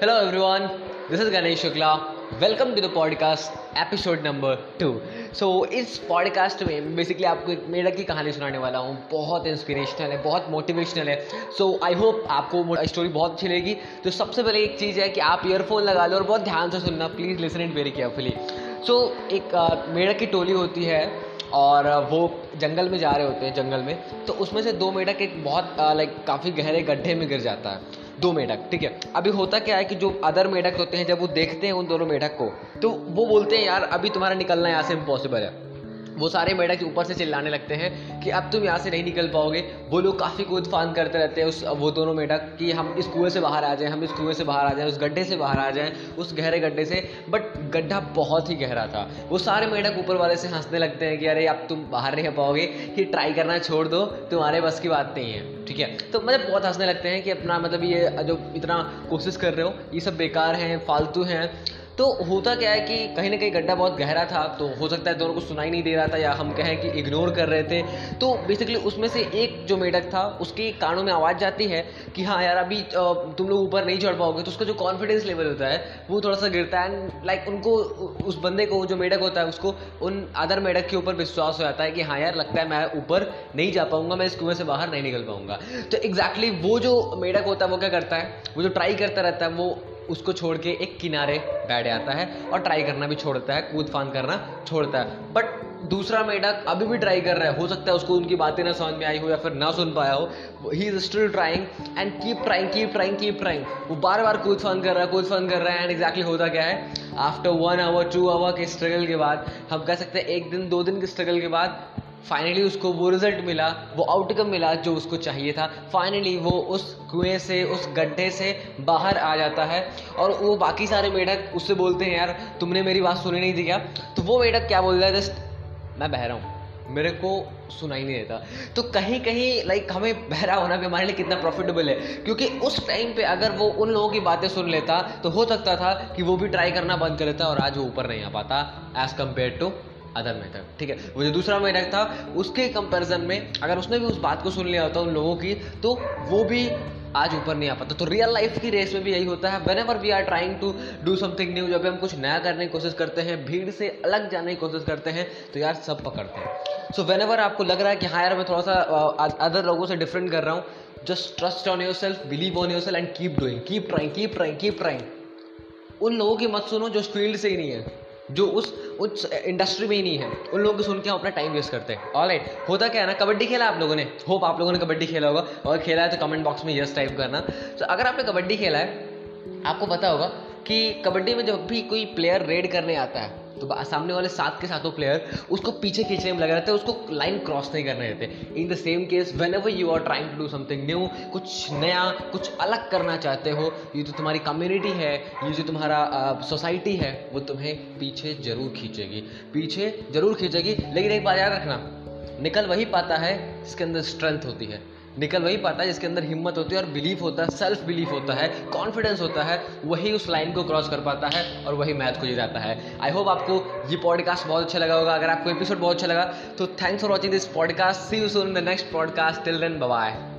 Hello everyone, this is Ganesh Shukla. Welcome to the podcast episode number two so इस podcast में basically आपको एक मेढक की कहानी सुनाने वाला हूँ। बहुत इंस्पिरेशनल है बहुत मोटिवेशनल है। सो आई होप आपको स्टोरी बहुत अच्छी लगेगी। तो सबसे पहले एक चीज़ है कि आप ईयरफोन लगा लो और बहुत ध्यान से सुनना। Please listen it very carefully so एक मेढक की टोली होती है और वो जंगल में जा रहे होते हैं जंगल में। तो उसमें से दो मेढक एक बहुत लाइक काफ़ी गहरे गड्ढे में गिर जाता है। दो मेढक, ठीक है? अभी होता क्या है कि जो अदर मेढक होते हैं, जब वो देखते हैं उन दोनों मेढक को तो वो बोलते हैं, यार, अभी तुम्हारा निकलना यहाँ से इम्पॉसिबल है। वो सारे मेढक ऊपर से चिल्लाने लगते हैं कि अब तुम यहाँ से नहीं निकल पाओगे। वो लोग काफ़ी कूद फान करते रहते हैं उस, वो दोनों मेढक कि हम इस कुएँ से बाहर आ जाएँ, हम इस कुएँ से बाहर आ जाएँ, उस गड्ढे से बाहर आ जाएँ, उस गहरे गड्ढे से। बट गड्ढा बहुत ही गहरा था। वो सारे मेढक ऊपर वाले से हंसने लगते हैं कि अरे, अब तुम बाहर नहीं पाओगे कि ट्राई करना छोड़ दो, तुम्हारे बस की बात नहीं है। ठीक है? तो मतलब बहुत हंसने लगते हैं कि अपना मतलब ये जो इतना कोशिश कर रहे हो, ये सब बेकार हैं, फालतू हैं। तो होता क्या है कि कहीं ना कहीं गड्ढा बहुत गहरा था तो हो सकता है दोनों को सुनाई नहीं दे रहा था या हम कहें कि इग्नोर कर रहे थे। तो बेसिकली उसमें से एक जो मेढक था, उसके कानों में आवाज़ जाती है कि हाँ यार, अभी तुम लोग ऊपर नहीं चढ़ पाओगे तो उसका जो कॉन्फिडेंस लेवल होता है, वो थोड़ा सा गिरता है। एंड लाइक उनको, उस बंदे को, जो मेढक होता है, उसको उन अदर मेढक के ऊपर विश्वास हो जाता है कि हाँ यार, लगता है मैं ऊपर नहीं जा पाऊँगा, मैं इस कुएँ से बाहर नहीं निकल पाऊँगा। तो एग्जैक्टली exactly वो जो मेढक होता है, वो क्या करता है? वो जो ट्राई करता रहता है, वो उसको छोड़ के एक किनारे बैठ जाता है और ट्राई करना भी छोड़ता है, कूद फान करना छोड़ता है। बट दूसरा मेढक अभी भी ट्राई कर रहा है। हो सकता है उसको उनकी बातें ना समझ में आई हो या फिर ना सुन पाया हो। He is still trying and keep trying keep trying keep trying वो बार बार कूद फान कर रहा है, कूद फान कर रहा है एंड एग्जैक्टली होता क्या है? After one hour two hour के स्ट्रगल के बाद, हम कह सकते हैं एक दिन, दो दिन के स्ट्रगल के बाद फाइनली उसको वो रिज़ल्ट मिला, वो आउटकम मिला जो उसको चाहिए था। फाइनली वो उस कुएँ से, उस गड्ढे से बाहर आ जाता है और वो बाकी सारे मेढक उससे बोलते हैं, यार, तुमने मेरी बात सुनी नहीं थी क्या? तो वो मेढक क्या बोल रहा है? जस्ट, मैं बह रहा हूँ। मेरे को सुनाई नहीं देता। तो कहीं कहीं लाइक हमें बहरा होना भी हमारे लिए कितना प्रॉफिटेबल है। क्योंकि उस टाइम पे अगर वो उन लोगों की बातें सुन लेता तो हो सकता था कि वो भी ट्राई करना बंद कर लेता और आज वो ऊपर नहीं आ पाता as compare to other method ठीक है? वो जो दूसरा मेथड था, उसके कंपैरिजन में अगर उसने भी उस बात को सुन लिया होता उन लोगों की तो वो भी आज ऊपर नहीं आ पाता। तो रियल लाइफ की रेस में भी यही होता है। Whenever we are trying to do something new जब हम कुछ नया करने की कोशिश करते हैं, भीड़ से अलग जाने की कोशिश करते हैं तो यार सब पकड़ते हैं। सो वेन एवर आपको लग रहा है कि हाँ यार, मैं थोड़ा सा अदर लोगों से डिफरेंट कर रहा हूँ just trust on yourself believe on yourself and keep doing keep trying keep trying keep trying उन लोगों की मत सुनो जो फ़ील्ड से ही नहीं है। जो उस उस इंडस्ट्री में ही नहीं है। उन लोगों को सुन के हम अपना टाइम वेस्ट करते हैं। ऑल राइट होता क्या है ना, कबड्डी खेला आप लोगों ने? होप आप लोगों ने कबड्डी खेला होगा। और खेला है तो कमेंट बॉक्स में यस टाइप करना। तो अगर आपने कबड्डी खेला है, आपको पता होगा कि कबड्डी में जब भी कोई प्लेयर रेड करने आता है तो सामने वाले सात के सातों प्लेयर उसको पीछे खींचने में लगे रहते हैं, उसको लाइन क्रॉस नहीं करने देते। In the same case whenever you are trying to do something new कुछ नया, कुछ अलग करना चाहते हो, ये जो तुम्हारी कम्युनिटी है, ये जो तुम्हारा सोसाइटी है, वो तुम्हें पीछे ज़रूर खींचेगी। पीछे ज़रूर खींचेगी, लेकिन एक बात याद रखना, निकल वही पाता है जिसके अंदर स्ट्रेंथ होती है। निकल वही पाता है जिसके अंदर हिम्मत होती है और बिलीफ होता है सेल्फ बिलीफ होता है कॉन्फिडेंस होता है, वही उस लाइन को क्रॉस कर पाता है और वही मैथ को जिताता है। आई होप आपको ये पॉडकास्ट बहुत अच्छा लगा होगा। अगर आपको एपिसोड बहुत अच्छा लगा तो thanks for watching this podcast see you soon the next podcast till then bye